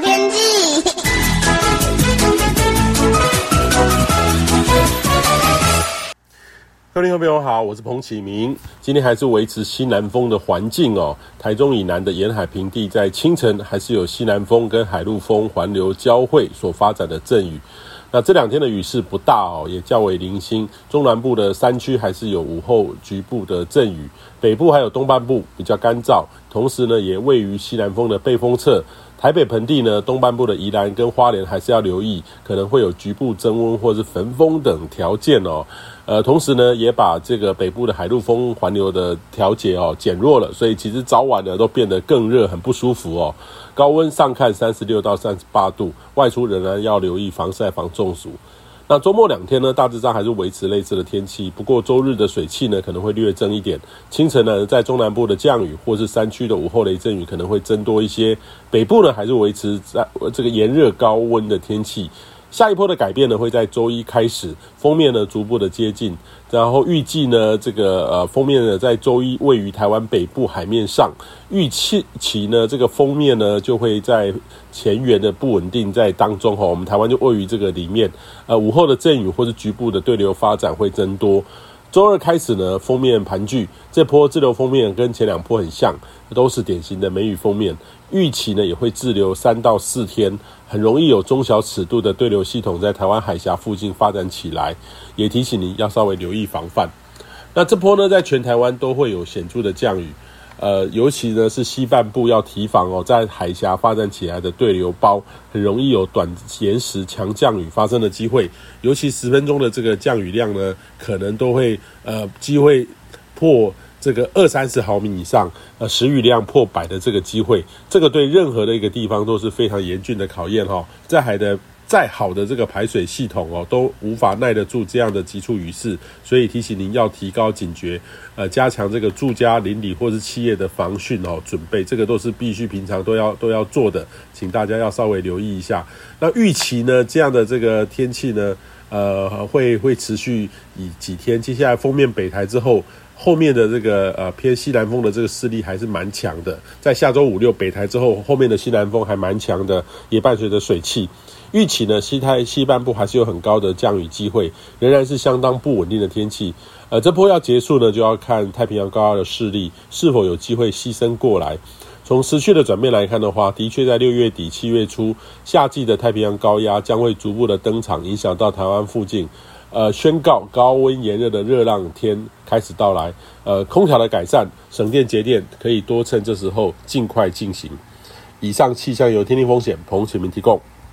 天气。各位听众朋友好，我是彭启明。今天还是维持西南风的环境哦。台中以南的沿海平地在清晨还是有西南风跟海陆风环流交汇所发展的阵雨。那这两天的雨势不大哦，也较为零星。中南部的山区还是有午后局部的阵雨，北部还有东半部比较干燥，同时呢也位于西南风的背风侧。台北盆地呢，东半部的宜兰跟花莲还是要留意，可能会有局部增温或是焚风等条件哦。呃，同时呢，也把这个北部的海陆风环流的调节哦减弱了，所以其实早晚呢都变得更热，很不舒服哦。高温上看三十六到三十八度，外出仍然要留意防晒防中暑。那周末两天呢，大致上还是维持类似的天气。不过周日的水汽呢，可能会略增一点。清晨呢，在中南部的降雨或是山区的午后雷阵雨可能会增多一些。北部呢，还是维持在这个炎热高温的天气。下一波的改变呢，会在周一开始，封面呢逐步的接近，然后预计呢，这个呃封面呢在周一位于台湾北部海面上，预期期呢这个封面呢就会在前缘的不稳定在当中哈，我们台湾就位于这个里面，呃午后的阵雨或者局部的对流发展会增多。周二开始呢，封面盘踞，这波滞留封面跟前两波很像，都是典型的梅雨封面。预期呢也会滞留三到四天，很容易有中小尺度的对流系统在台湾海峡附近发展起来，也提醒您要稍微留意防范。那这波呢，在全台湾都会有显著的降雨。呃，尤其呢是西半部要提防哦，在海峡发展起来的对流包，很容易有短延时强降雨发生的机会。尤其十分钟的这个降雨量呢，可能都会呃机会破这个二三十毫米以上，呃，时雨量破百的这个机会，这个对任何的一个地方都是非常严峻的考验哈、哦，在海的。再好的这个排水系统哦，都无法耐得住这样的急促雨势，所以提醒您要提高警觉，呃，加强这个住家邻里或是企业的防汛哦准备，这个都是必须平常都要都要做的，请大家要稍微留意一下。那预期呢，这样的这个天气呢，呃，会会持续以几天，接下来封面北台之后，后面的这个呃偏西南风的这个势力还是蛮强的，在下周五六北台之后，后面的西南风还蛮强的，也伴随着水汽。预期呢，西太西半部还是有很高的降雨机会，仍然是相当不稳定的天气。呃，这波要结束呢，就要看太平洋高压的势力是否有机会西伸过来。从时序的转变来看的话，的确在六月底七月初，夏季的太平洋高压将会逐步的登场，影响到台湾附近，呃，宣告高温炎热的热浪天开始到来。呃，空调的改善，省电节电，可以多趁这时候尽快进行。以上气象由天气风险彭启明提供。